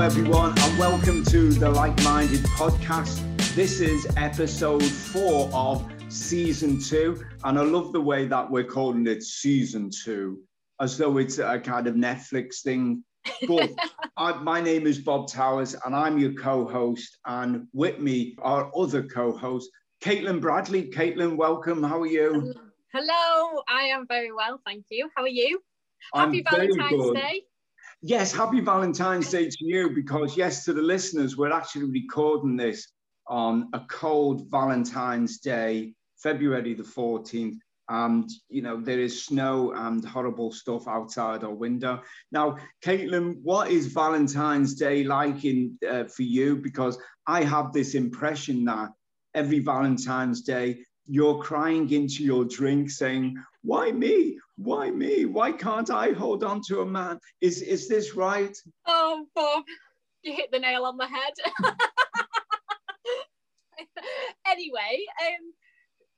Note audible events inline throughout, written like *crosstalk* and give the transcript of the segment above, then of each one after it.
Hello, everyone, and welcome to the Like Minded podcast. This is episode four of season two, and I love the way that we're calling it season two, as though it's a kind of Netflix thing. But *laughs* I, my name is Bob Towers, and I'm your co host. And with me, our other co host, Caitlin Bradley. Caitlin, welcome. How are you? Hello, I am very well, thank you. How are you? Happy I'm Valentine's Day. Yes, happy Valentine's Day to you because, yes, to the listeners, we're actually recording this on a cold Valentine's Day, February the 14th. And, you know, there is snow and horrible stuff outside our window. Now, Caitlin, what is Valentine's Day like in uh, for you? Because I have this impression that every Valentine's Day, you're crying into your drink saying, why me? Why me? Why can't I hold on to a man? Is is this right? Oh, Bob, you hit the nail on the head. *laughs* anyway, um,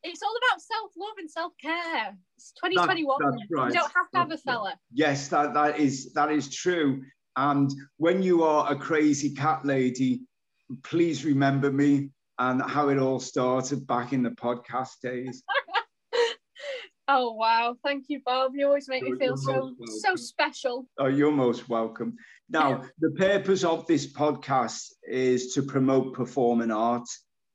it's all about self-love and self-care. It's 2021. That, right. You don't have to have a fella. Yes, that, that is that is true. And when you are a crazy cat lady, please remember me and how it all started back in the podcast days. *laughs* Oh wow! Thank you, Bob. You always make me feel so so special. Oh, you're most welcome. Now, the purpose of this podcast is to promote performing art,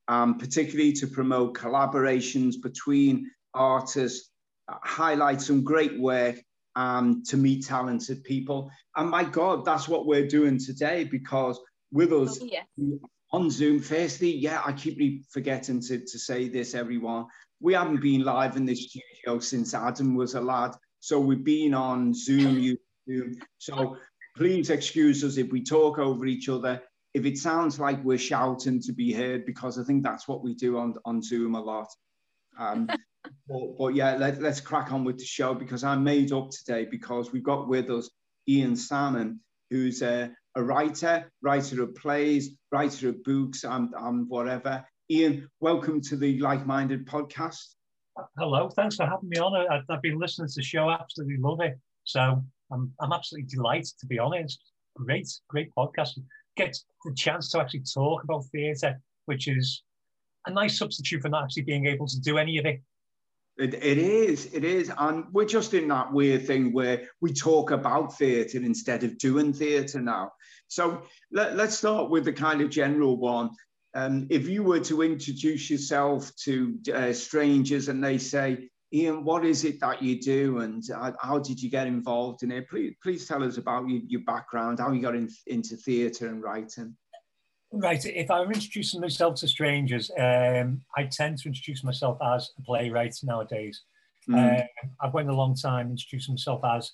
um, particularly to promote collaborations between artists, uh, highlight some great work, um, to meet talented people. And my God, that's what we're doing today because with us oh, yeah. on Zoom, firstly, yeah, I keep forgetting to, to say this, everyone we haven't been live in the studio since Adam was a lad. So we've been on Zoom, YouTube. So please excuse us if we talk over each other. If it sounds like we're shouting to be heard, because I think that's what we do on, on Zoom a lot. Um, *laughs* but, but, yeah, let, let's crack on with the show because I'm made up today because we've got with us Ian Salmon, who's a, a writer, writer of plays, writer of books, and, and whatever. Ian, welcome to the Like Minded podcast. Hello, thanks for having me on. I, have been listening to the show, absolutely love it. So I'm, I'm absolutely delighted to be on it. It's great, great podcast. Get the chance to actually talk about theatre, which is a nice substitute for not actually being able to do any of it. It, it is, it is. And we're just in that weird thing where we talk about theatre instead of doing theatre now. So let, let's start with the kind of general one. Um, if you were to introduce yourself to uh, strangers and they say, Ian, what is it that you do and uh, how did you get involved in it? Please, please tell us about your, your background, how you got in, into theatre and writing. Right. If I were introducing myself to strangers, um, I tend to introduce myself as a playwright nowadays. Mm. Uh, I've went a long time introducing myself as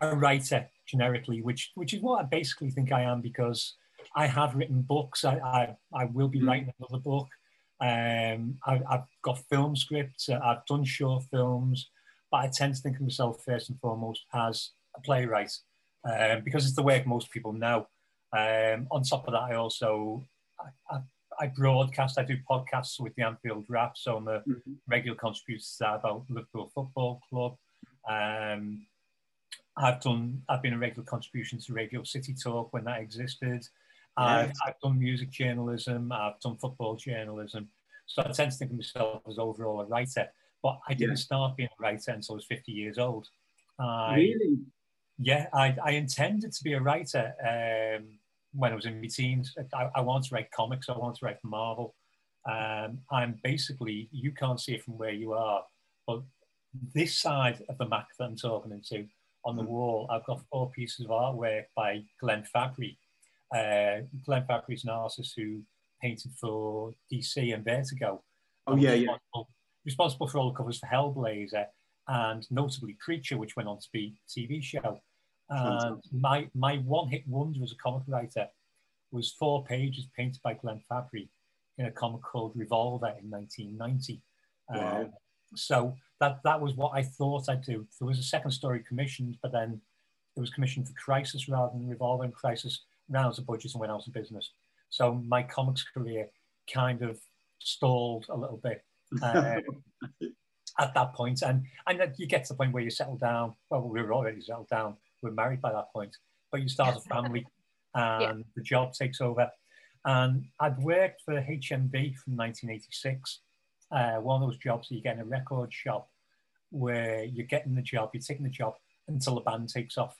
a writer generically, which which is what I basically think I am because I have written books. I, I, I will be mm. writing another book. Um, I, have got film scripts. Uh, I've done short films, but I tend to think of myself first and foremost as a playwright um, because it's the work most people know. Um, on top of that, I also I, I, I, broadcast. I do podcasts with the Anfield Wrap, so I'm a mm-hmm. regular contributor to that about Liverpool Football Club. Um, I've done. I've been a regular contribution to Radio City Talk when that existed. I've, I've, done music journalism, I've done football journalism. So I tend to think of myself as overall a writer, but I didn't yeah. start being a writer until I was 50 years old. I, really? Yeah, I, I, intended to be a writer um, when I was in my teens. I, I wanted to write comics, I wanted to write Marvel. Um, I'm basically, you can't see it from where you are, but this side of the Mac that I'm talking into, on the mm. wall, I've got four pieces of artwork by Glenn Fabry, uh, Glenn Fabry's an artist who painted for DC and Vertigo. Oh, yeah, responsible, yeah. Responsible for all the covers for Hellblazer and notably Preacher, which went on to be a TV show. And my, my one hit wonder as a comic writer was four pages painted by Glenn Fabry in a comic called Revolver in 1990. Wow. Um, so that, that was what I thought I'd do. There was a second story commissioned, but then it was commissioned for Crisis rather than Revolver, and Crisis ran out of budget and went out of business. So my comics career kind of stalled a little bit uh, *laughs* at that point. And, and you get to the point where you settle down. Well, we were already settled down. We are married by that point. But you start a family *laughs* and yeah. the job takes over. And I'd worked for HMV from 1986, uh, one of those jobs that you get in a record shop where you're getting the job, you're taking the job until the band takes off.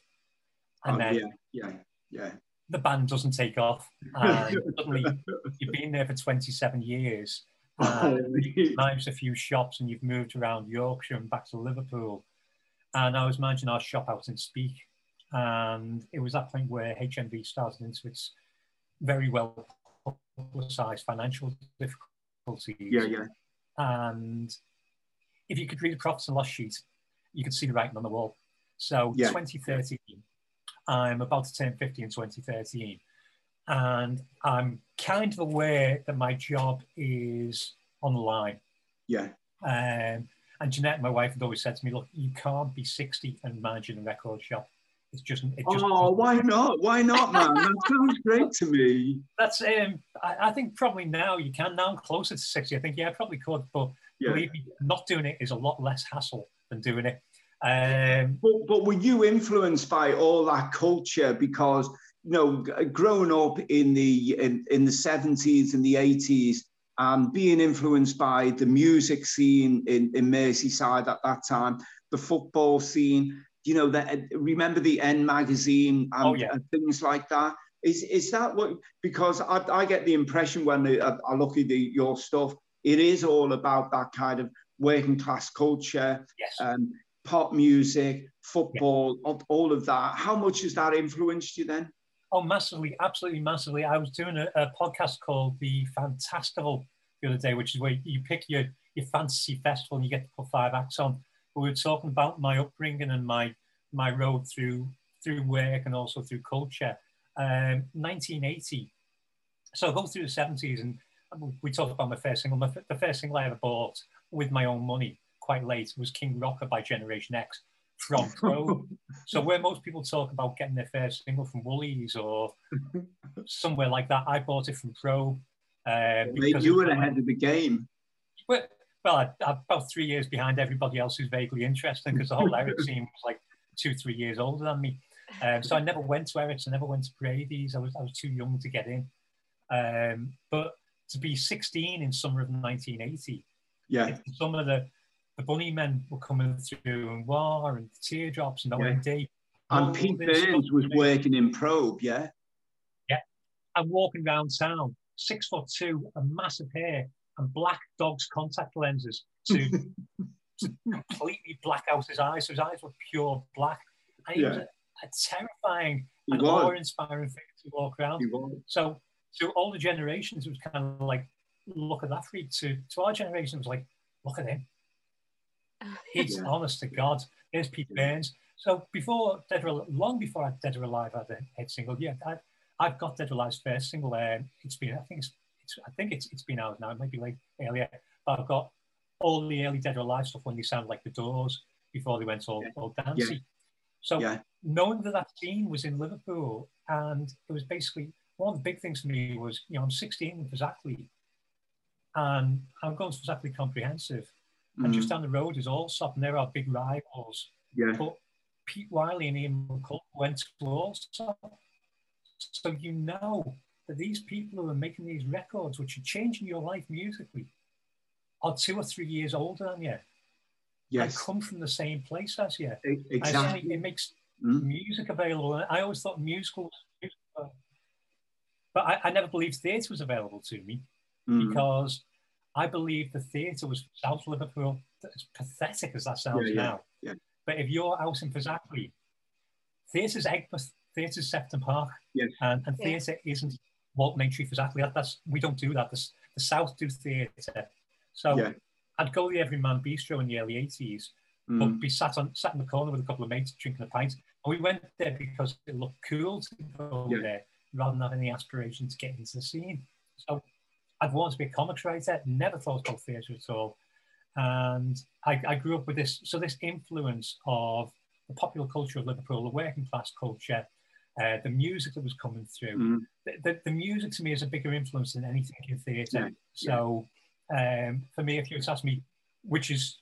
And oh, then yeah, yeah, yeah. The band doesn't take off. And suddenly you've been there for 27 years. And you've *laughs* a few shops and you've moved around Yorkshire and back to Liverpool. And I was managing our shop out in Speke. And it was that point where HMV started into its very well publicized financial difficulties. Yeah, yeah. And if you could read the profits and loss sheet, you could see the writing on the wall. So yeah. 2013, I'm about to turn 50 in 2013. And I'm kind of aware that my job is on the line. Yeah. Um, and Jeanette, my wife, had always said to me, look, you can't be 60 and managing a record shop. It's just, it just oh, why not? Why not, man? that *laughs* sounds great to me. That's um, I, I, think probably now you can. Now I'm closer to 60. I think, yeah, I probably could, but yeah. believe me, not doing it is a lot less hassle than doing it. Um, but, but were you influenced by all that culture? Because you know, growing up in the in, in the 70s and the 80s, and being influenced by the music scene in, in Merseyside at that time, the football scene, you know, that remember the End magazine and, oh, yeah. and, things like that. Is is that what? Because I, I get the impression when I, I look at the, your stuff, it is all about that kind of working class culture. Yes. Um, pop music, football, yeah. all of that. How much has that influenced you then? Oh, massively, absolutely massively. I was doing a, a podcast called The Fantastical the other day, which is where you pick your, your fantasy festival and you get to put five acts on. But we were talking about my upbringing and my my road through through work and also through culture. Um, 1980. So I go through the 70s and we talked about my first single. My, the first single I ever bought with my own money quite late was King Rocker by Generation X from *laughs* Probe. so where most people talk about getting their first single from Woolies or somewhere like that, I bought it from Probe. Uh, you were ahead of the game. Well, well I, am about three years behind everybody else who's vaguely interesting because the whole Eric *laughs* scene was like two, three years older than me. Um, so I never went to Eric's, I never went to Brady's. I was, I was too young to get in. Um, but to be 16 in summer of 1980, yeah, some of the the Bunnymen were coming through and Wah! and Teardrops and OMD. Yeah. And Pete Burns was working in Probe, yeah? Yeah. I'm walking around town, six foot two, a massive hair, and black dog's contact lenses to, to *laughs* completely black out his eyes. So his eyes were pure black. And he yeah. was a, a terrifying he and awe-inspiring figure to walk around. So to all the generations, it was kind of like, look at that freak. To, to our generation, it was like, look at him He's yeah. honest to God. There's Pete Burns. So before Dead or long before I Dead or Alive had a hit single, yeah, I, I've got Dead or Alive's first single. Um, it's been, I think it's, it's, I think it's, it's been out now. It might be like earlier, but I've got all the early Dead or Alive stuff when they sounded like the Doors before they went all, yeah. all dancey. Yeah. So yeah. knowing that that scene was in Liverpool, and it was basically one of the big things for me was, you know, I'm 16 exactly, and I'm going to Zackley Comprehensive, and just mm. down the road is Alsop, and there are big rivals. Yeah. But Pete Wylie and Ian McCulloch went to Alsop. So you know that these people who are making these records, which are changing your life musically, are two or three years older than you. Yes. I come from the same place as you. Exactly. it makes mm. music available. I always thought musical was but I, I never believed theatre was available to me mm. because I believe the theatre was South Liverpool, as pathetic as that sounds yeah, yeah, now. Yeah. But if you're out in Fazakerley, theatre's Aigburth, theatre's Sefton Park, yes. and, and theatre isn't Walton Aintree Fazakerley. That, that's we don't do that. The, the South do theatre. So I'd go to the Everyman Bistro in the early 80s, mm. but be sat on sat in the corner with a couple of mates drinking a pint. And we went there because it looked cool to go there rather than having the aspiration to get into the scene. So I'd wanted to be a comics writer, never thought about theatre at all. And I, I, grew up with this, so this influence of the popular culture of Liverpool, the working class culture, uh, the music that was coming through. Mm. The, the, the, music to me is a bigger influence than anything in theatre. Yeah. So um, for me, if you ask me, which is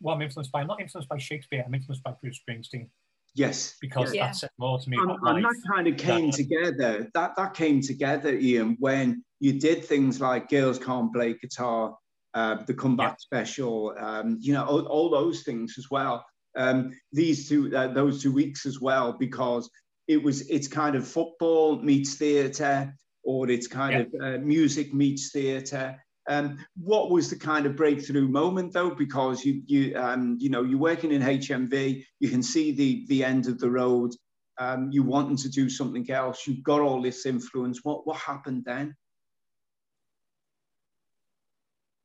what I'm influenced by, I'm not influenced by Shakespeare, I'm influenced by Bruce Springsteen. Yes, because yeah. that said more to me. And, and that kind of came together. That that came together, Ian, when you did things like Girls Can't Play Guitar, uh, the comeback yeah. special, um, you know, all, all, those things as well. Um, these two, uh, those two weeks as well, because it was it's kind of football meets theatre, or it's kind yeah. of uh, music meets theatre. Um, what was the kind of breakthrough moment though? Because you you um, you know you're working in HMV, you can see the the end of the road. Um, you wanting to do something else. You've got all this influence. What what happened then?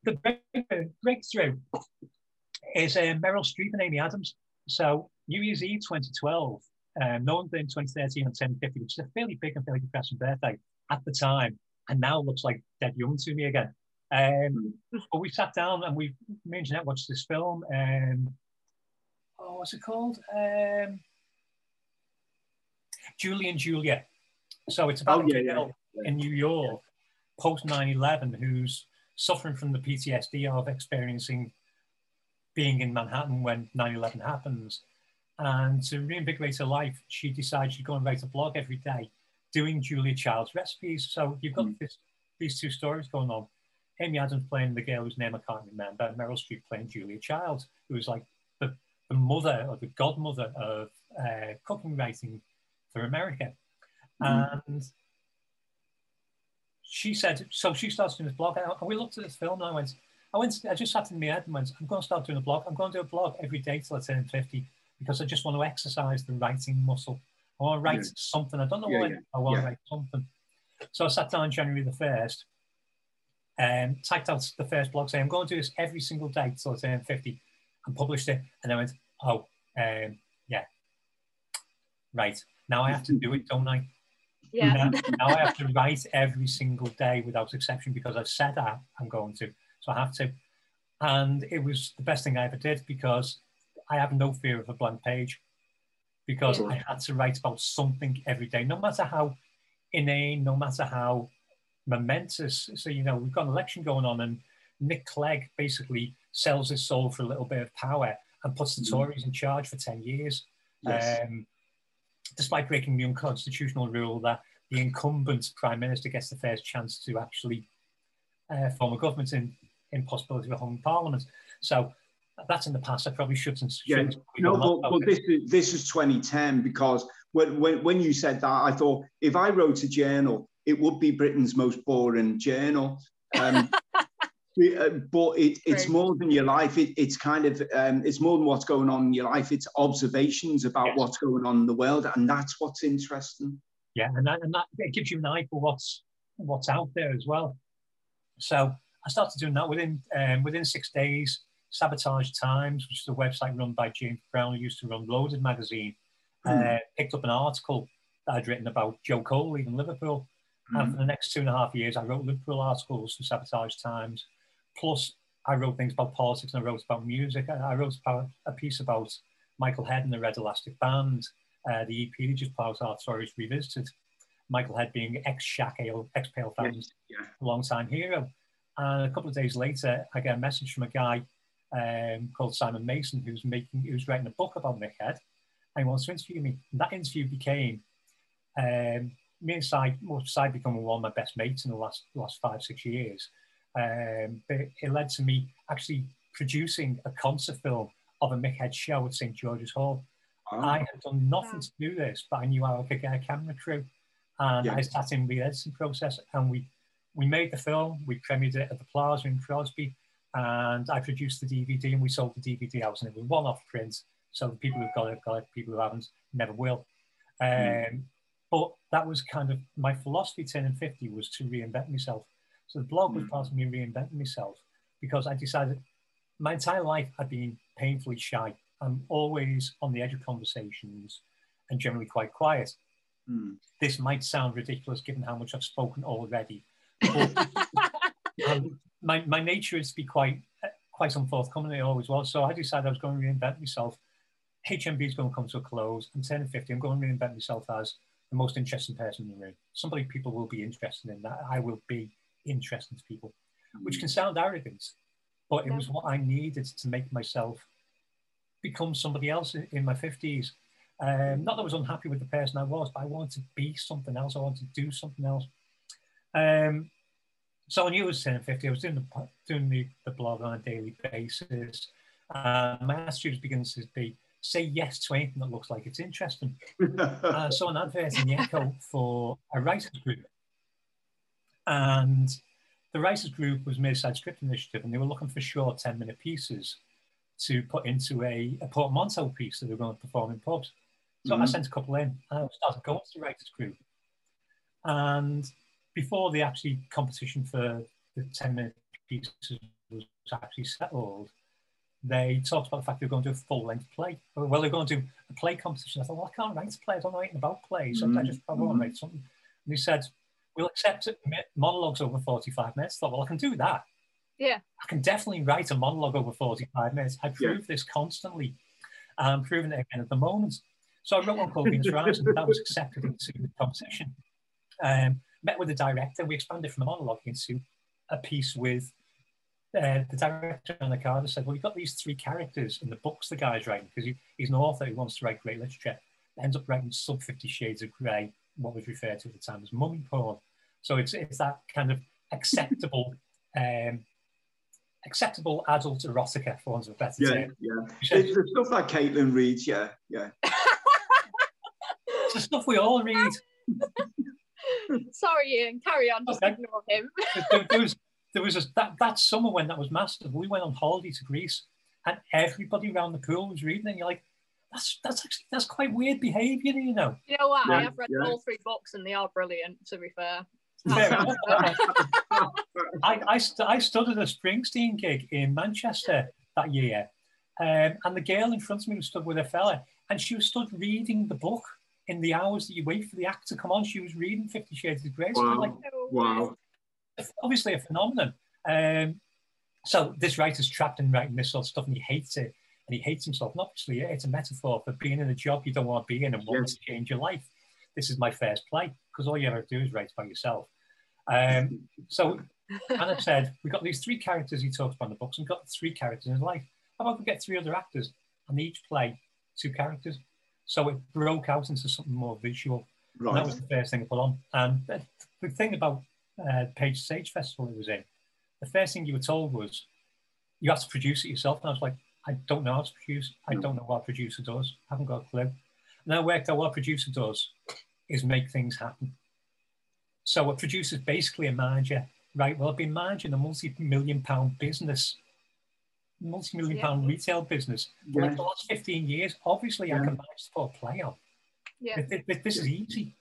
The breakthrough is uh, Meryl Streep and Amy Adams. So New Year's Eve 2012, um, no one in 2013 and 1050, which is a fairly big and fairly depressing birthday at the time, and now looks like dead young to me again. Um, but we sat down and we, me and Jeanette watched this film. Um, oh, what's it called? Um, Julie and Julia. So it's about oh, yeah, a girl yeah. in New York post 9 11 who's suffering from the PTSD of experiencing being in Manhattan when 9 11 happens. And to reinvigorate her life, she decides she'd go and write a blog every day doing Julia Child's recipes. So you've got mm. this, these two stories going on. Amy Adams playing the girl whose name I can't remember, Meryl Streep playing Julia Child, who was like the, the mother or the godmother of uh, cooking writing for America. Mm. And she said, so she starts doing this blog, and we looked at this film, and I went, I went, I just sat in my head and went, I'm going to start doing a blog. I'm going to do a blog every day till I turn 50 because I just want to exercise the writing muscle. I want to write yeah. something. I don't know yeah, what yeah. I want to write something. So I sat down January the 1st and typed out the first blog saying, I'm going to do this every single day till I turn 50 and published it. And I went, oh, um, yeah, right. Now I have to do it, don't I? Yeah. Now, now I have to write every single day without exception because I've said that I'm going to. So I have to. And it was the best thing I ever did because I have no fear of a blank page because yeah. I had to write about something every day, no matter how inane, no matter how momentous. So, you know, we've got an election going on, and Nick Clegg basically sells his soul for a little bit of power and puts the mm. Tories in charge for 10 years. Yes. Um, despite breaking the unconstitutional rule that the incumbent prime minister gets the first chance to actually uh, form a government in, in possibility of a hung parliament. So that's in the past. I probably shouldn't. Yeah, no, but, but this is this is 2010 because when, when when you said that, I thought if I wrote a journal it would be Britain's most boring journal. Um, *laughs* uh, but it, it's more than your life. It, it's kind of um, it's more than what's going on in your life. It's observations about yeah. what's going on in the world, and that's what's interesting. Yeah, and that, and that it gives you an eye for what's what's out there as well. So I started doing that within um, within six days. Sabotage Times, which is a website run by James Brown, who used to run Loaded magazine, hmm. uh, picked up an article that I'd written about Joe Cole leaving Liverpool Mm-hmm. And for the next two and a half years, I wrote liberal articles for Sabotage Times. Plus, I wrote things about politics and I wrote about music. I wrote about a piece about Michael Head and the Red Elastic Band, uh, the EP just put out Artorius Revisited. Michael Head being ex Shack ex Pale Fountains, yeah, yeah. long time hero. And a couple of days later, I get a message from a guy um, called Simon Mason who's making, who's writing a book about Mick Head and he wants to interview me. And that interview became um, me and Side, well, Side becoming one of my best mates in the last last five six years. Um, but it led to me actually producing a concert film of a Mick Head show at St George's Hall. Oh. I had done nothing to do this, but I knew how I could get a camera crew, and yeah. I sat in the editing process, and we we made the film. We premiered it at the Plaza in Crosby, and I produced the DVD, and we sold the DVD out, and it was one-off print. So the people who've got it, got it. People who haven't, never will. Hmm. Um, mm. But that was kind of my philosophy turning 50 was to reinvent myself. So the blog was hmm. part of me reinventing myself because I decided my entire life I'd been painfully shy. I'm always on the edge of conversations and generally quite quiet. Mm. This might sound ridiculous given how much I've spoken already. *laughs* But um, my, my nature is to be quite quite unforthcoming. It always was. So I decided I was going to reinvent myself. HMV is going to come to a close. I'm turning 50. I'm going to reinvent myself as the most interesting person in the room. Somebody people will be interested in that. I will be interesting to people, which mm. can sound arrogant, but it was what I needed to make myself become somebody else in my 50s. Um, not that I was unhappy with the person I was, but I wanted to be something else. I wanted to do something else. Um, so I knew it was 10 50. I was doing the, doing the, the blog on a daily basis. Uh, my attitude begins to be say yes to anything that looks like it's interesting. I *laughs* uh, saw an advert in the Echo for a writers group. And the writers group was Merseyside Script Initiative, and they were looking for short 10 minute pieces to put into a, a portmanteau piece that they were going to perform in pubs. So mm-hmm. I sent a couple in and I started going to the writers group. And before the actually competition for the 10 minute pieces was actually settled, they talked about the fact they were going to do a full length play. Well, they're going to do a play competition. I thought, well, I can't write a play. I don't know anything about plays. So mm-hmm. I just probably want to write something. And he said, we'll accept monologues over 45 minutes. I thought, well, I can do that. Yeah. I can definitely write a monologue over 45 minutes. I prove yeah. this constantly. I'm proving it again at the moment. So I wrote one called Venus Rising. That was accepted into the competition. Um, met with the director. We expanded from a monologue into a piece with uh, the director on the card said, well, you've got these three characters in the books the guy's writing, because he, he's an author who wants to write great literature, ends up writing sub 50 shades of grey, what was referred to at the time as mummy porn. So it's, it's that kind of acceptable, *laughs* um, acceptable adult erotica, for want of a better yeah, term. Yeah, It's the stuff that Caitlin reads, yeah, yeah. it's the stuff we all read. *laughs* Sorry, Ian, carry on, just okay. ignore him. there, there, was, there was a, that, that summer when that was massive, we went on holiday to Greece and everybody around the pool was reading and you're like, that's that's actually that's quite weird behaviour, you know. You know what? Yeah, I have read yeah. all three books and they are brilliant. To be fair. *laughs* I, I, st- I studied a Springsteen gig in Manchester that year, um, and the girl in front of me was stood with a fella, and she was stood reading the book in the hours that you wait for the act to come on. She was reading Fifty Shades of Grey. Wow. Like, wow. Obviously a phenomenon. Um, so this writer's trapped in writing this sort of stuff, and he hates it and he hates himself. And obviously, it's a metaphor for being in a job you don't want to be in and wanting yes. to change your life. This is my first play because all you ever do is write by yourself. Um, so Anna *laughs* said, We've got these three characters he talks about in the books, and we've got three characters in his life. How about we get three other actors and each play two characters? So it broke out into something more visual. Right. And that was the first thing I put on. And the thing about uh, Page Sage Festival it was in, the first thing you were told was you have to produce it yourself. And I was like, I don't know how to produce. I don't know what a producer does. I haven't got a clue. And I worked out what a producer does is make things happen. So a producer is basically a manager, right? Well, I've been managing a multi-million pound business, multi-million yeah. pound retail business for the last 15 years. Obviously, yeah. I can manage to put a play on. Yeah. This is easy.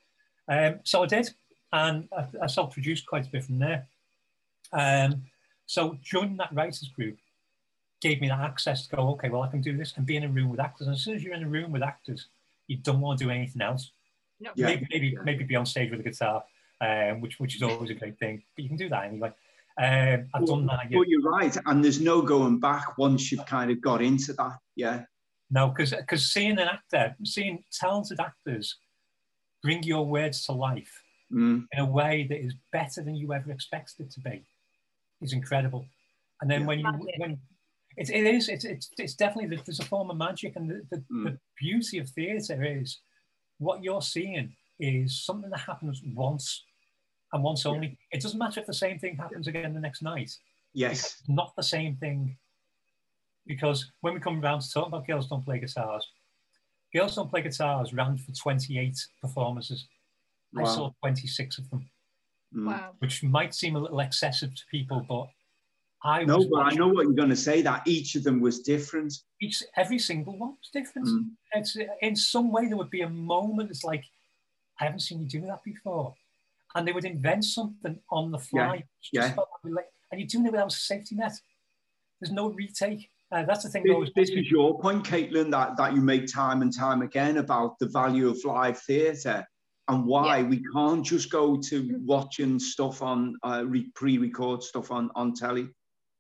Um, so I did, and I, I self-produced quite a bit from there. Um, so joining that writers group gave me that access to go, okay, well, I can do this and be in a room with actors. And as soon as you're in a room with actors, you don't want to do anything else. No. Yeah. Maybe, maybe, yeah. maybe be on stage with a guitar, um, which which is always a great thing. But you can do that anyway. Um, I've well, done that. Yeah. Well, you're right, and there's no going back once you've kind of got into that. Yeah. No, because because seeing an actor, seeing talented actors bring your words to life mm. in a way that is better than you ever expected it to be is incredible. And then yeah. when you when it, it is. It's, it's, it's definitely there's a form of magic, and the, the, mm. the beauty of theatre is what you're seeing is something that happens once and once only. Yeah. It doesn't matter if the same thing happens again the next night. Yes, it's not the same thing. Because when we come around to talk about girls don't play guitars, girls don't play guitars ran for 28 performances. Wow. I saw 26 of them. Mm. Wow. Which might seem a little excessive to people, but I no, but I know what you're going to say. That each of them was different. Each, every single one was different. Mm. It's in some way there would be a moment. It's like I haven't seen you do that before, and they would invent something on the fly. Yeah. yeah. and you're doing it without a safety net. There's no retake. Uh, that's the thing. This, this is your point, Caitlin, that, that you make time and time again about the value of live theatre and why yeah. we can't just go to mm. watching stuff on uh, pre-record stuff on on telly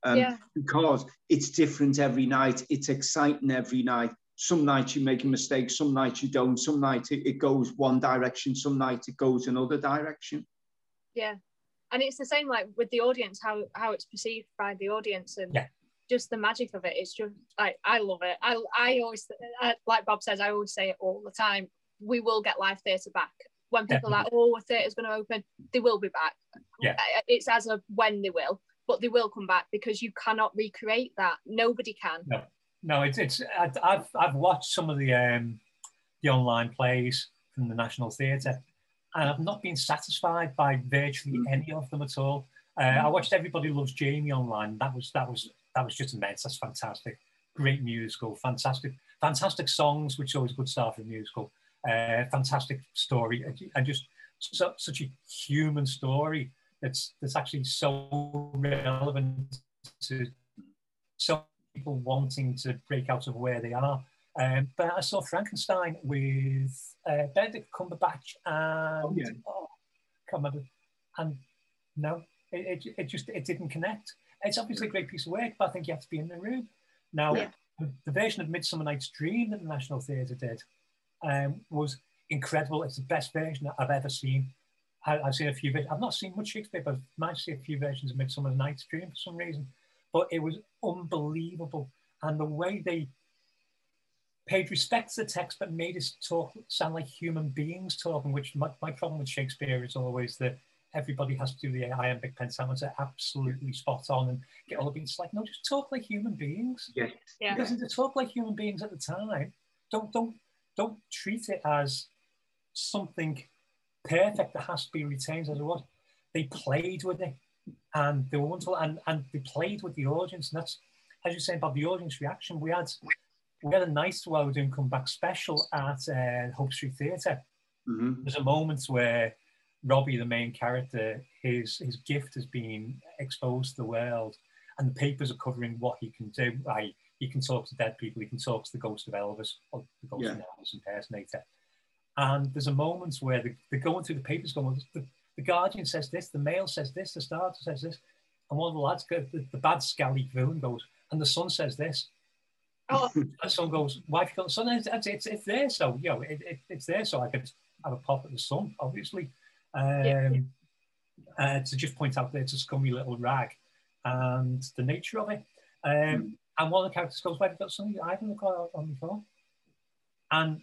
um, yeah. because it's different every night. It's exciting every night. Some nights you make a mistake, some nights you don't. Some nights it, it goes one direction, some nights it goes another direction. Yeah, and it's the same like with the audience, how how it's perceived by the audience, and yeah. just the magic of it. It's just like I love it. I I always I, like Bob says. I always say it all the time. We will get live theatre back when people Definitely. are like, oh, a theatre's going to open. They will be back. Yeah, it's as of when they will, but they will come back because you cannot recreate that. Nobody can. No, no, it's it's. I've I've watched some of the um the online plays from the National Theatre, and I've not been satisfied by virtually mm. any of them at all. Uh, I mm. watched Everybody Loves Jamie online. That was that was that was just immense. That's fantastic. Great musical, fantastic, fantastic songs, which is always a good start for a musical. Uh, fantastic story, and just so, such a human story. It's that's actually so relevant to so people wanting to break out of where they are. Um, but I saw Frankenstein with uh, Benedict Cumberbatch and oh, yeah. oh, come on, and no, it, it, it, just it didn't connect. It's obviously a great piece of work, but I think you have to be in the room. Now, yeah. the, the, version of Midsummer Night's Dream that the National Theatre did um, was incredible. It's the best version that I've ever seen. I, have seen a few. I've not seen much Shakespeare, but I've managed to see a few versions of Midsummer Night's Dream for some reason. But it was unbelievable, and the way they paid respect to the text, but made us talk sound like human beings talking. Which my, my problem with Shakespeare is always that everybody has to do the iambic pentameter absolutely spot on and get all the beats. Like, no, just talk like human beings. Yeah. yeah. Because to talk like human beings at the time, don't don't don't treat it as something perfect that has to be retained as it was. They played with it and they were wonderful and, and they played with the audience. And that's as you say about the audience reaction, we had we had a nice while we were doing comeback special at uh, Hope Street Theatre. Mm-hmm. There's a moment where Robbie, the main character, his his gift has been exposed to the world, and the papers are covering what he can do. He can talk to dead people, he can talk to the ghost of Elvis, or the ghost yeah. of Elvis impersonator. And there's a moment where they, they're going through the papers, going, the, the Guardian says this, the Mail says this, the Star says this, and one of the lads, goes, the, the bad scally villain goes, and the Sun says this. Oh. and *laughs* the Sun goes, why have you got the Sun? It's, it's, it's there, so you know, it, it, it's there, so I could have a pop at the Sun, obviously um, yeah. uh, to just point out that it's a scummy little rag and the nature of it. Um, mm. And one of the characters goes, Why have you got something I haven't got on before? And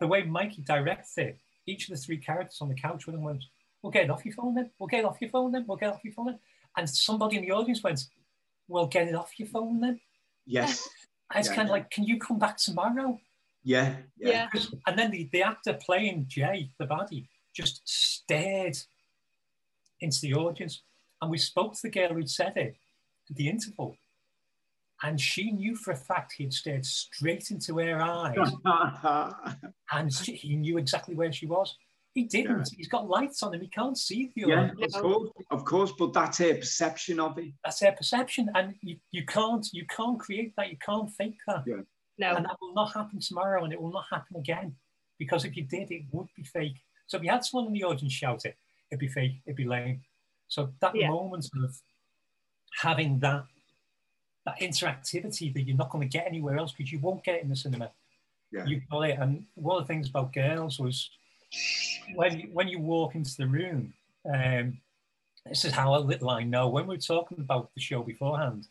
the way Mikey directs it, each of the three characters on the couch with him went, We'll get it off your phone then, we'll get it off your phone then, we'll get it off your phone then. And somebody in the audience went, Well, get it off your phone then. Yes. And it's yeah. kind of like, Can you come back tomorrow? Yeah. Yeah. yeah. And then the, the actor playing Jay, the baddie, just stared into the audience. And we spoke to the girl who'd said it at the interval. And she knew for a fact he had stared straight into her eyes. *laughs* and she, he knew exactly where she was. He didn't. Yeah. He's got lights on him. He can't see the yeah, audience. Of course, of course, but that's her perception of it. That's her perception. And you, you can't you can't create that. You can't fake that. Yeah. No. And that will not happen tomorrow and it will not happen again. Because if you did, it would be fake. So if you had someone in the audience shout it, it'd be fake, it'd be lame. So that yeah. moment of having that that interactivity that you're not going to get anywhere else because you won't get it in the cinema. Yeah. You got it. And one of the things about girls was when you, when you walk into the room, um, this is how a little I know. When we were talking about the show beforehand,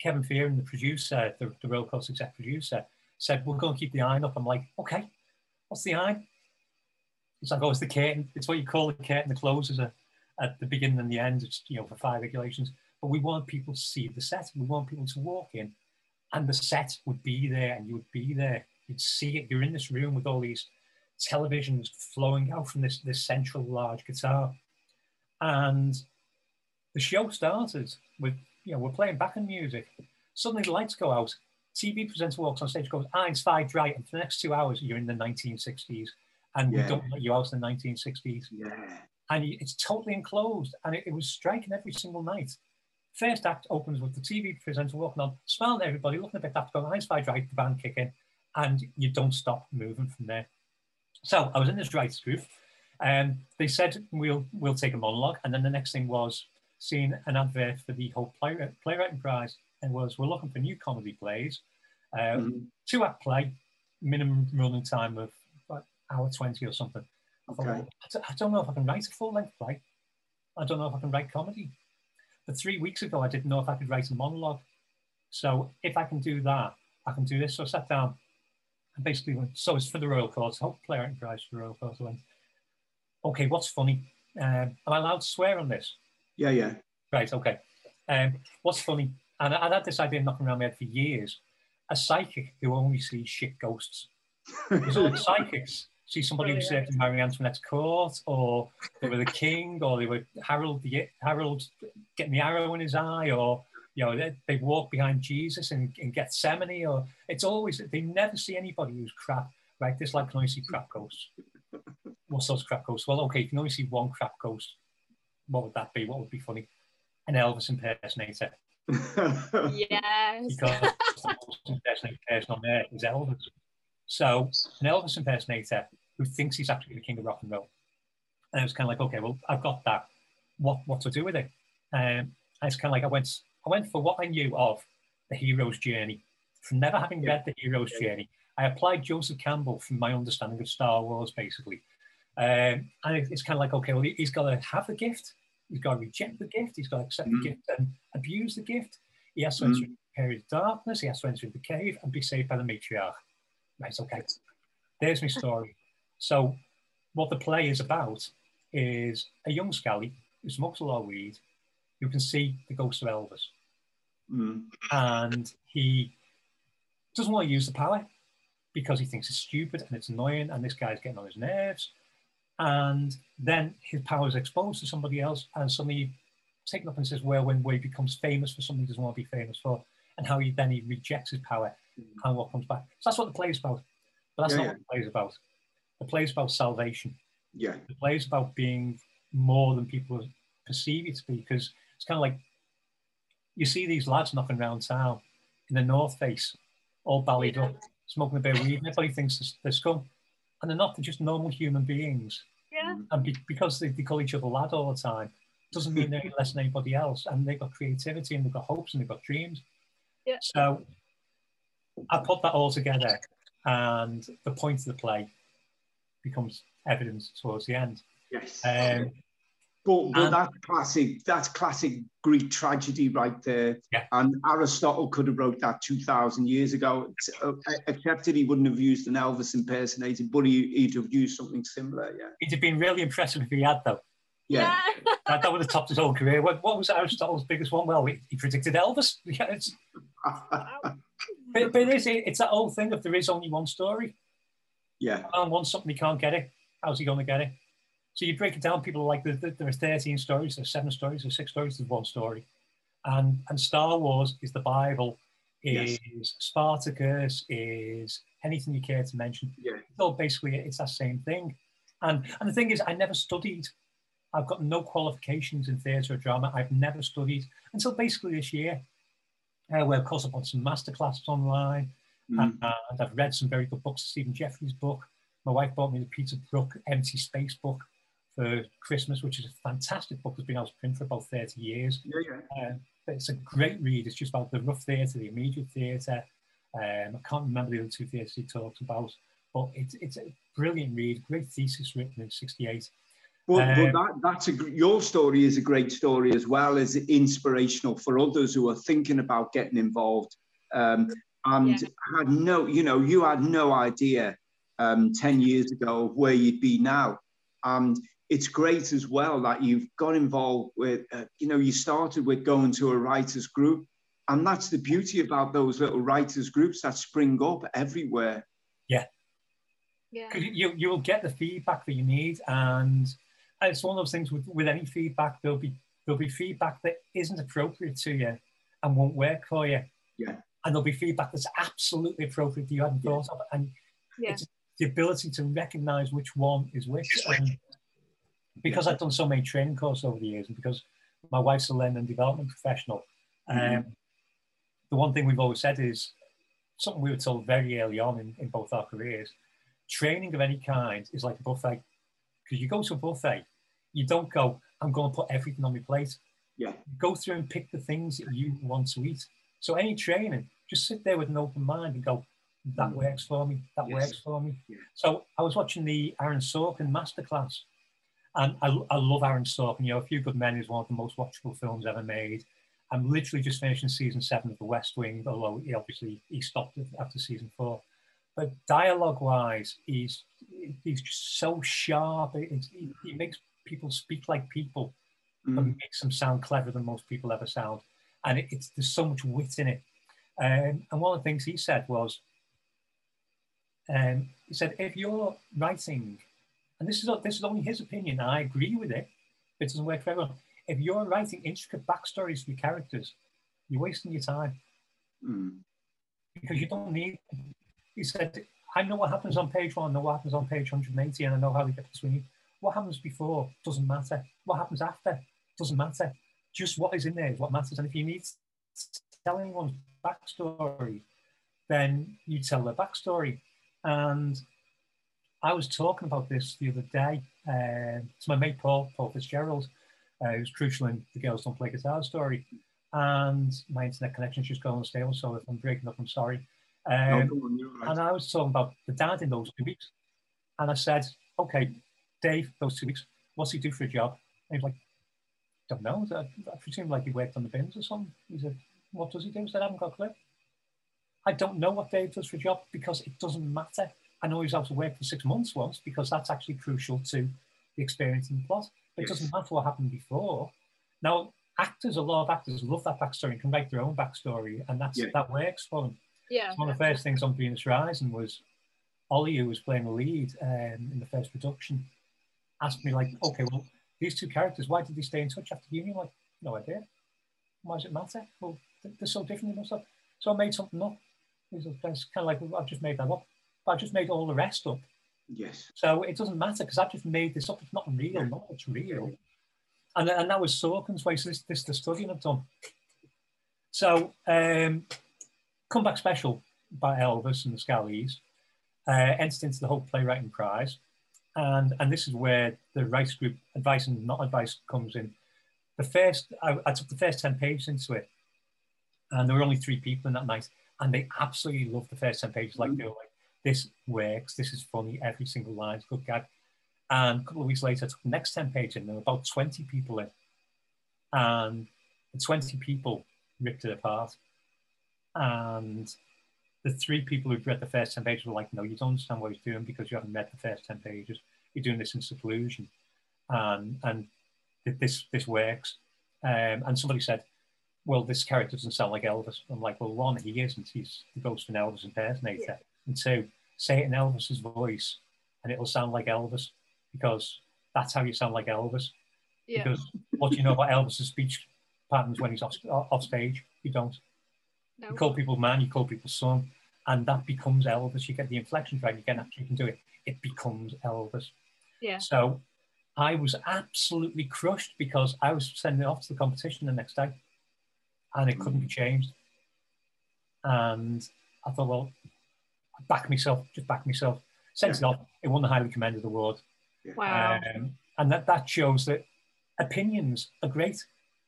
Kevin Fearon, the producer, the, the Royal Court exec producer, said, We're going to keep the iron up. I'm like, Okay, what's the iron? It's like, oh, it's the curtain. It's what you call the curtain that closes at, at the beginning and the end. It's, you know, for fire regulations. But we want people to see the set. We want people to walk in and the set would be there and you would be there. You'd see it. You're in this room with all these televisions flowing out from this, this central large guitar. And the show started with, you know, we're playing backing music. Suddenly the lights go out. TV presenter walks on stage, goes, Eins, five, right. And for the next two hours, you're in the 1960s and yeah. we don't let you out in the 1960s. Yeah. And it's totally enclosed, and it, it, was striking every single night. First act opens with the TV presenter walking on, smiling at everybody, looking a bit daft, going, "Eyes wide right," the band kicking, and you don't stop moving from there. So I was in this writers group, and they said we'll we'll take a monologue, and then the next thing was seeing an advert for the whole play, playwriting prize, and was we're looking for new comedy plays, uh, mm-hmm. two act play, minimum running time of about hour 20 or something. I thought, okay. I don't know if I can write a full length play. I don't know if I can write comedy. But three weeks ago, I didn't know if I could write a monologue. So if I can do that, I can do this. So I sat down and basically went, so it's for the Royal Court, so player enterprise for the Royal Court. I went, okay, what's funny? Um, am I allowed to swear on this? Yeah, yeah. Right, okay. Um, what's funny? And I, would had this idea knocking around my head for years. A psychic who only sees shit ghosts. Because all *laughs* psychics see somebody who served in Marie Antoinette's court, or they were the king, or they were Harold, the, Harold getting the arrow in his eye, or you know they, they walk behind Jesus in, in Gethsemane, or it's always they never see anybody who's crap. Right, this like can only see crap ghosts. What's those crap ghosts? Well, okay, you can only see one crap ghost. What would that be? What would be funny? An Elvis impersonator. yes. Because the most impersonated person on earth is Elvis. So an Elvis impersonator who thinks he's actually the king of rock and roll. And it was kind of like, okay, well, I've got that. What what to do with it? Um, and it's kind of like I went I went for what I knew of the hero's journey. From never having read the hero's journey, I applied Joseph Campbell from my understanding of Star Wars, basically. Um, and it's kind of like, okay, well, he's got to have the gift, he's got to reject the gift, he's got to accept mm. the gift and abuse the gift. He has to enter mm. the period of darkness, he has to enter the cave and be saved by the matriarch. Right, okay. There's my story. So, what the play is about is a young Scally who smokes a lot of weed, who can see the ghost of Elvis. Mm. And he doesn't want to use the power because he thinks it's stupid and it's annoying and this guy's getting on his nerves. And then his power is exposed to somebody else and suddenly taken up and says, well, when he becomes famous for something he doesn't want to be famous for, and how he then he rejects his power mm. and what comes back. So that's what the play is about. But that's yeah, not yeah. what the play is about. The play is about salvation. Yeah. The play is about being more than people perceive it to be because it's kind of like you see these lads knocking around town in the North Face, all ballied yeah. up, smoking a bit of weed, and everybody thinks they're scum. And they're not, they're just normal human beings. Yeah. Mm. And be, because they, they call each other lad all the time, doesn't mean they're *laughs* less than anybody else. And they've got creativity and they've got hopes and they've got dreams. Yeah. So I put that all together, and the point of the play becomes evident towards the end. Yes. Um, but, but and, that's classic. That's classic Greek tragedy right there. Yeah. And Aristotle could have wrote that two thousand years ago. Uh, except that he wouldn't have used an Elvis impersonator, but he, would have used something similar. Yeah. It'd have been really impressive if he had, though. Yeah. yeah. *laughs* that, that would have topped his whole career. What, what was Aristotle's biggest one? Well, he, he predicted Elvis. Yeah, it's, *laughs* *laughs* but, but it is, it's that old thing of there is only one story. Yeah. And wants something, he can't get it. How's he going to get it? So you break it down, people like there, there are 13 stories, there's seven stories, there's six stories, there's one story. And, and Star Wars is the Bible, is yes. Spartacus, is anything you care to mention. Yeah. So basically, it's that same thing. And, and the thing is, I never studied. I've got no qualifications in theatre or drama. I've never studied until basically this year, uh, where of course I've got some masterclasses online, mm. and, and I've read some very good books. Stephen Jeffreys' book. My wife bought me the Peter Brook Empty Space book, for Christmas, which is a fantastic book that's been out of print for about 30 years. Yeah, yeah. Um, it's a great read. It's just about the rough theatre, the immediate theatre. Um, I can't remember the other two theatres he talks about, but it's, it's a brilliant read, great thesis written in 68. Well, um, but that, that's a, your story is a great story as well as inspirational for others who are thinking about getting involved. Um, and yeah. had no, you know, you had no idea um, 10 years ago of where you'd be now. And it's great as well that you've got involved with, uh, you know, you started with going to a writers group. And that's the beauty about those little writers groups that spring up everywhere. Yeah. Yeah. You, you will get the feedback that you need. And it's one of those things with, with any feedback, there'll be, there'll be feedback that isn't appropriate to you and won't work for you. Yeah. And there'll be feedback that's absolutely appropriate that you hadn't thought of. And yeah. it's the ability to recognize which one is which. And, because I've done so many training courses over the years, and because my wife's a learning and development professional, mm-hmm. um, the one thing we've always said is something we were told very early on in, in both our careers. Training of any kind is like a buffet. Because you go to a buffet, you don't go, I'm going to put everything on my plate. Yeah. You go through and pick the things that you want to eat. So any training, just sit there with an open mind and go, that mm. works for me, that yes. works for me. Yeah. So I was watching the Aaron Sorkin masterclass and I, I love Aaron Sorkin. You know, A Few Good Men is one of the most watchable films ever made. I'm literally just finishing season seven of The West Wing, although he obviously he stopped after season four. But dialogue-wise, he's he's just so sharp. It, he, he makes people speak like people, mm. and makes them sound cleverer than most people ever sound. And it, it's there's so much wit in it. Um, and one of the things he said was, um, he said, if you're writing, and this is this is only his opinion, and I agree with it. It doesn't work for everyone. If you're writing intricate backstories for your characters, you're wasting your time mm. because you don't need. He said, I know what happens on page one, I know what happens on page 180, and I know how they get between. What happens before doesn't matter. What happens after doesn't matter. Just what is in there is what matters. And if you need to tell anyone's backstory, then you tell their backstory. And I was talking about this the other day uh, to my mate Paul, Paul Fitzgerald, uh, who's crucial in the Girls Don't Play Guitar story. And my internet connection's just going unstable, so if I'm breaking up, I'm sorry. Um, no, right. And I was talking about the dad in those two weeks. And I said, okay, Dave, those two weeks, what's he do for a job? And he was like, don't know. I, I presume like he worked on the bins or something. He said, what does he do? I said, I haven't got a clue. I don't know what Dave does for a job because it doesn't matter. I know he's out to work for six months once because that's actually crucial to the experience in the plot. But yes. it doesn't matter what happened before. Now, actors, a lot of actors love that backstory and can write their own backstory, and that's yeah. that works for them. Yeah. So one of the first things on Venus Rising was Ollie, who was playing the lead um, in the first production, asked me like, okay, well, these two characters, why did they stay in touch after uni? Like, no idea. Why does it matter? Well, they're so different and stuff. So I made something up. It's kind of like I've just made that up, but I just made all the rest up. Yes. So it doesn't matter because I've just made this up. It's not real. No, it's real. And, and that was Sorkin's way. So this, this the studying I've done. So um, comeback special by Elvis and the Scallies uh, entered into the whole playwriting prize. And, and this is where the Rice Group advice and not advice comes in. The first, I, I took the first 10 pages into it, and there were only three people in that night, and they absolutely loved the first 10 pages. Like, mm-hmm. they were like, this works, this is funny, every single line is good gag. And a couple of weeks later, I took the next 10 pages, and there were about 20 people in. And the 20 people ripped it apart. And the three people who'd read the first 10 pages were like, no, you don't understand what he's doing because you haven't read the first 10 pages. You're doing this in seclusion. And, and this, this works. Um, and somebody said, well, this character doesn't sound like Elvis. I'm like, well, one, he isn't. He's the ghost of an Elvis impersonator. Yeah. And two, say it in Elvis's voice and it'll sound like Elvis because that's how you sound like Elvis. Yeah. Because what do you know about Elvis's speech patterns when he's off, off stage? You don't. No. You call people man, you call people son, and that becomes Elvis. You get the inflections right, you can actually can do it. It becomes Elvis. Yeah. So I was absolutely crushed because I was sending it off to the competition the next day, and it couldn't be mm. changed. And I thought, well, back myself, just back myself. Sent yeah. it off. It won the highly commended award. Wow. Um, and that that shows that opinions are great.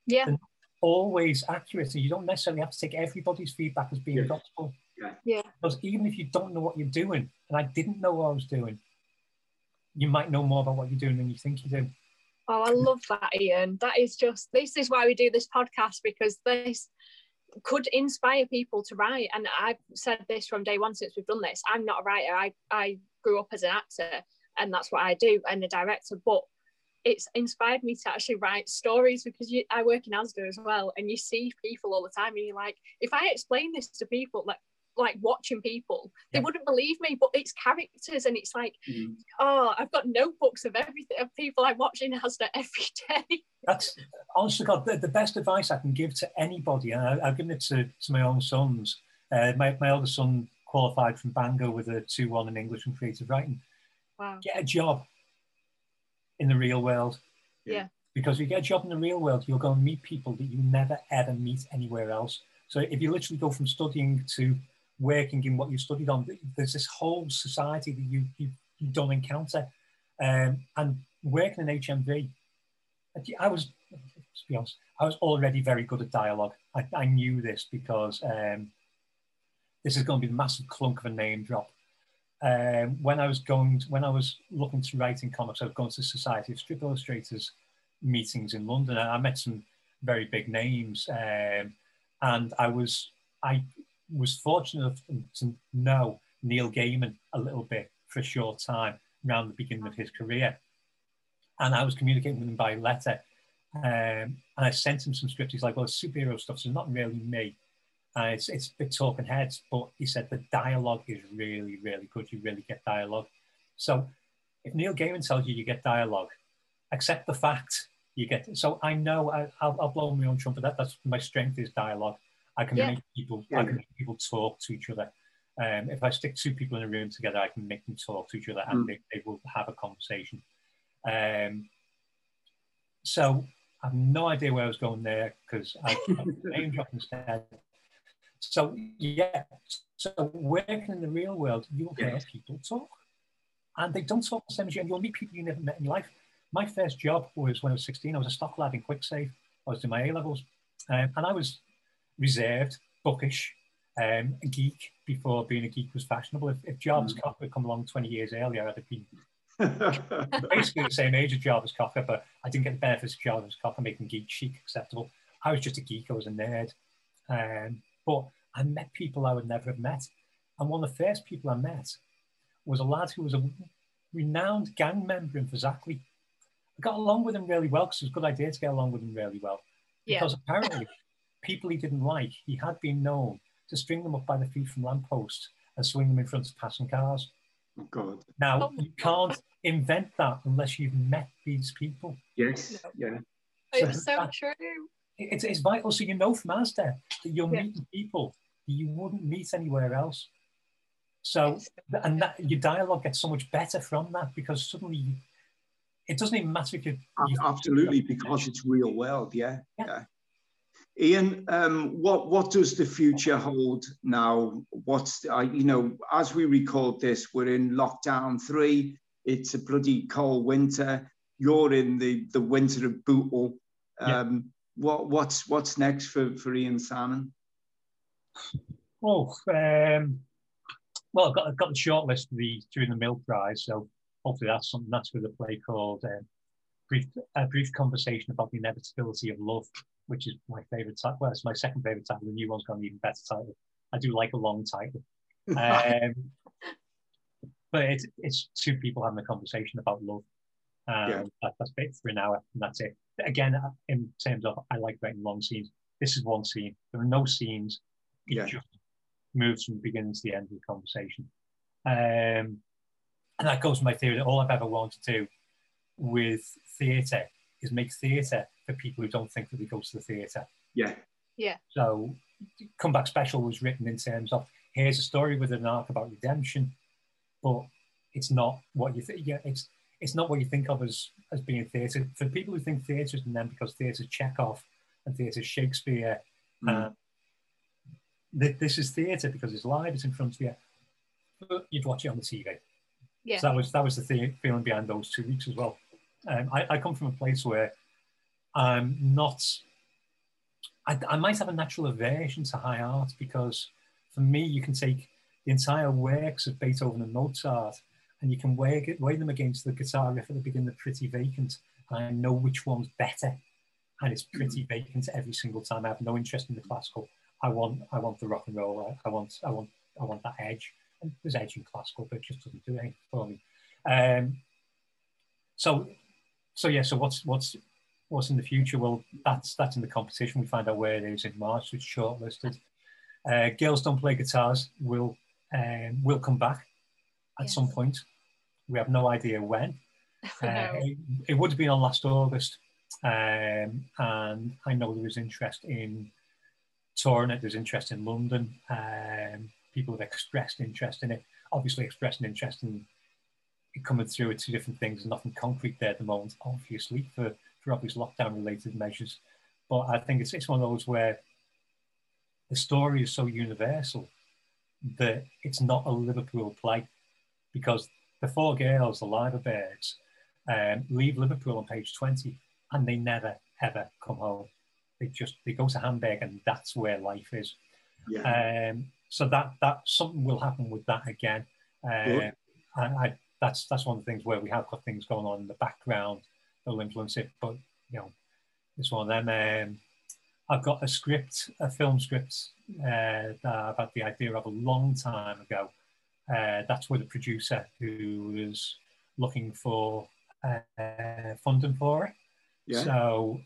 Yeah always accurate. And you don't necessarily have to take everybody's feedback as being gospel. Yeah. yeah. Because even if you don't know what you're doing, and I didn't know what I was doing, you might know more about what you're doing than you think you do. Oh, I love that, Ian. That is just this is why we do this podcast because this could inspire people to write. And I've said this from day one since we've done this. I'm not a writer. I, I grew up as an actor and that's what I do and a director. But it's inspired me to actually write stories because you, I work in ASDA as well, and you see people all the time, and you're like, if I explain this to people, like like watching people, they wouldn't believe me. But it's characters, and it's like, mm. oh, I've got notebooks of everything of people I watch in ASDA *laughs* every day. That's honestly, God, the, the best advice I can give to anybody, and I, have given it to, to my own sons. Uh, my my eldest son qualified from Bangor with a two one in English and creative writing. Wow. Get a job in the real world. Yeah. Because if you get a job in the real world, you're going to meet people that you never ever meet anywhere else. So if you literally go from studying to working in what you studied on, there's this whole society that you you, you don't encounter. Um, and working in HMV, I was, to be honest, I was already very good at dialogue. I, I knew this because um, this is going to be the massive clunk of a name drop um, when I was going, to, when I was looking to write in comics, I was going to Society of Strip Illustrators meetings in London. And I met some very big names. Um, and I was I was fortunate to know Neil Gaiman a little bit for a short time around the beginning of his career. And I was communicating with him by letter. Um, and I sent him some scripts. He's like, well, it's superhero stuff, so not really me. Uh, it's, it's a bit talking heads, but he said the dialogue is really, really good. You really get dialogue. So if Neil Gaiman tells you you get dialogue, accept the fact you get. So I know I, will I'll blow my own trumpet. That, that's my strength is dialogue. I can yeah. make people, yeah. I can make people talk to each other. Um, if I stick two people in a room together, I can make them talk to each other and mm. they, they, will have a conversation. Um, so I have no idea where I was going there because I *laughs* name drop instead. So yeah, so working in the real world, you'll hear people talk, and they don't talk the same as you, and you'll meet people you never met in life. My first job was when I was 16. I was a stock lad in Kwik Save. I was doing my A levels, um, and I was reserved, bookish, um, a geek before being a geek was fashionable. If, if Jarvis mm. Cocker had come along 20 years earlier, I'd have been *laughs* basically the same age as Jarvis Cocker, but I didn't get the benefits of Jarvis Cocker making geek chic acceptable. I was just a geek, I was a nerd. Um, but I met people I would never have met. And one of the first people I met was a lad who was a renowned gang member in Fazakerley. I got along with him really well because it was a good idea to get along with him really well. Yeah. Because *laughs* apparently, people he didn't like, he had been known to string them up by the feet from lampposts and swing them in front of passing cars. Oh God. Now, oh you can't invent that unless you've met these people. Yes, yeah. It's so, so uh, true. It's, it's vital. So you know from Asda that you're yeah. meeting people that you wouldn't meet anywhere else. So, and that your dialogue gets so much better from that because suddenly it doesn't even matter if you. Absolutely, *laughs* because it's real world. Yeah. yeah. yeah. Ian, um, what what does the future hold now? What's uh, you know, as we record this, we're in lockdown three. It's a bloody cold winter. You're in the the winter of Bootle. Um. What what's what's next for for Ian Salmon? Oh, um, well, I've got I've got the shortlist for the during the Mill Prize, so hopefully that's something that's with a play called um, brief a brief conversation about the inevitability of love which is my favorite title. Well, it's my second favorite title. The new one's got an even better title. I do like a long title. *laughs* Um, but it's, it's two people having a conversation about love. Um, yeah. that, that's it for an hour, and that's it. Again, in terms of I like writing long scenes. This is one scene. There are no scenes. It yeah. just moves from the beginning to the end of the conversation. Um, and that goes to my theory that all I've ever wanted to do with theatre is make theatre for people who don't think that they go to the theatre. Yeah. Yeah. So Comeback Special was written in terms of here's a story with an arc about redemption, but it's not what you think. Yeah, it's it's not what you think of as as being theatre. For people who think theatre is then because theatre Chekhov and theatre Shakespeare, mm. uh, th- this is theatre because it's live, it's in front of you. But you'd watch it on the TV. Yeah. So that was that was the thing, feeling behind those two weeks as well. Um, I, I come from a place where I'm not, I, I might have a natural aversion to high art because for me, you can take the entire works of Beethoven and Mozart and you can weigh, weigh them against the guitar riff at the beginning of Pretty Vacant. And I know which one's better. And it's pretty mm-hmm. vacant every single time. I have no interest in the classical. I want I want the rock and roll. I, I want I want I want that edge. And there's edge in classical, but it just doesn't do anything for me. Um, so so yeah, so what's what's what's in the future? Well, that's that's in the competition. We find out where it is in March. It's shortlisted. Uh, Girls Don't Play Guitars will um, will come back at yes. some point. We have no idea when. *laughs* Uh, it, it, would have been on last August, um, and I know there was interest in touring it. There's interest in London. Um, people have expressed interest in it. Obviously, expressed an interest in coming through with two different things. There's nothing concrete there at the moment, obviously, for, for obvious lockdown related measures. But I think it's, it's one of those where the story is so universal that it's not a Liverpool play because the four girls, the Liver Birds, um, leave Liverpool on page 20 and they never ever come home. They just they go to Hamburg and that's where life is. Yeah. Um, so that that something will happen with that again. Uh, I, I, that's that's one of the things where we have got things going on in the background that'll influence it. But you know, it's one of them. Um, I've got a script, a film script uh, that I've had the idea of a long time ago. Uh, that's with a producer who is looking for uh, funding for it. Yeah. So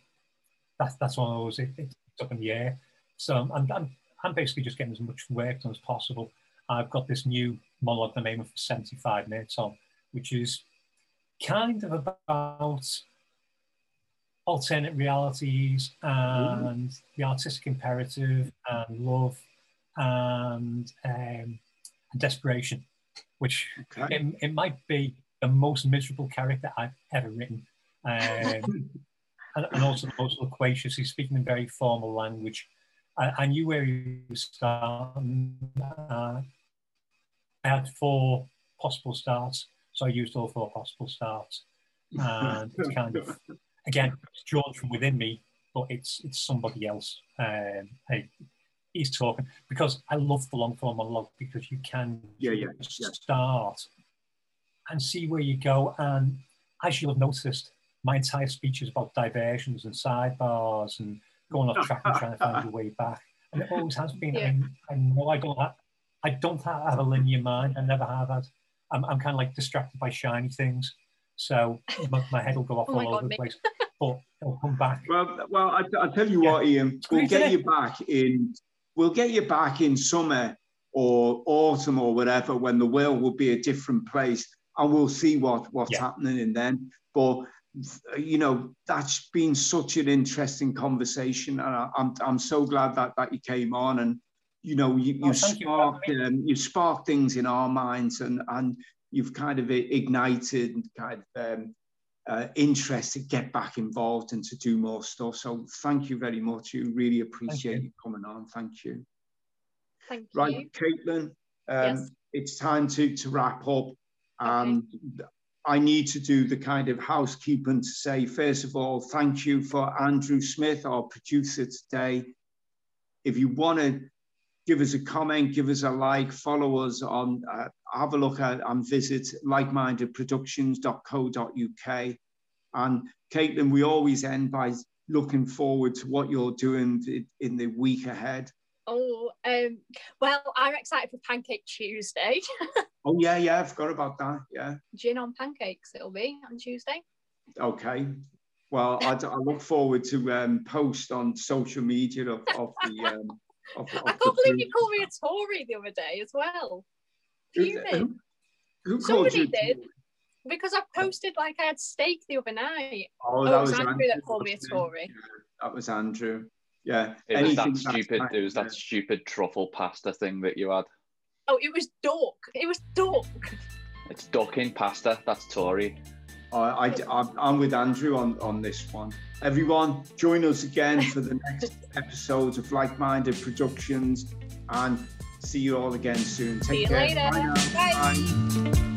that's that's one of those. It, it's up in the air. So I'm, I'm I'm basically just getting as much work done as possible. I've got this new monologue I'm aiming for 75 minutes on, which is kind of about alternate realities and mm. the artistic imperative and love and, um, and desperation, which okay. it, it, might be the most miserable character I've ever written. Um, *laughs* and, and, also the most loquacious. He's speaking in very formal language. I, I knew where he was starting. Uh, I had four possible starts, so I used all four possible starts. And it's kind of *laughs* again, it's drawn from within me, but it's it's somebody else. Um, hey, he's talking because I love the long form monologue because you can yeah, yeah, yeah. start and see where you go. And as you'll have noticed, my entire speech is about diversions and sidebars and going off track and trying to find your way back. And it always has been. Yeah. I, I know I don't have, I don't have a linear mind. I never have had. I'm, I'm kind of like distracted by shiny things. So my, my head will go off oh all over God, the place, but it'll come back. Well, well, I, will tell you yeah. what, Ian, we'll get you back in. We'll get you back in summer or autumn or whatever when the world will be a different place, and we'll see what what's yeah. happening in then. But you know that's been such an interesting conversation, and I, am I'm, I'm so glad that that you came on and you know you, you oh, sparked you, um, you sparked things in our minds and and you've kind of ignited kind of um, uh, interest to get back involved and to do more stuff. So thank you very much. You really appreciate you. you. coming on. Thank you. Thank you. right. Caitlin, um, yes. it's time to, to wrap up. And okay. I need to do the kind of housekeeping to say, first of all, thank you for Andrew Smith, our producer today. If you want to give us a comment, give us a like, follow us on, uh, have a look at and visit likemindedproductions.co.uk. And Caitlin, we always end by looking forward to what you're doing in the week ahead. Oh, um, well, I'm excited for Pancake Tuesday. *laughs* oh, yeah, yeah, I forgot about that. Yeah. Gin on pancakes, it'll be on Tuesday. Okay. Well, I, I look forward to um, post on social media of, of the um, of, of I can't believe you called me a Tory the other day as well. Who, who called Somebody you? did. Because I posted like I had steak the other night. Oh, oh that oh, was Andrew, Andrew that called me a Tory. Yeah, that was Andrew. Yeah. It was that stupid. It was that stupid truffle pasta thing that you had. Oh, it was duck. It was duck. It's duck in pasta. That's Tory. I, I, I'm with Andrew on, on this one. Everyone, join us again for the next *laughs* episodes of Like Minded Productions and see you all again soon. Take see care. Bye. Bye. Bye.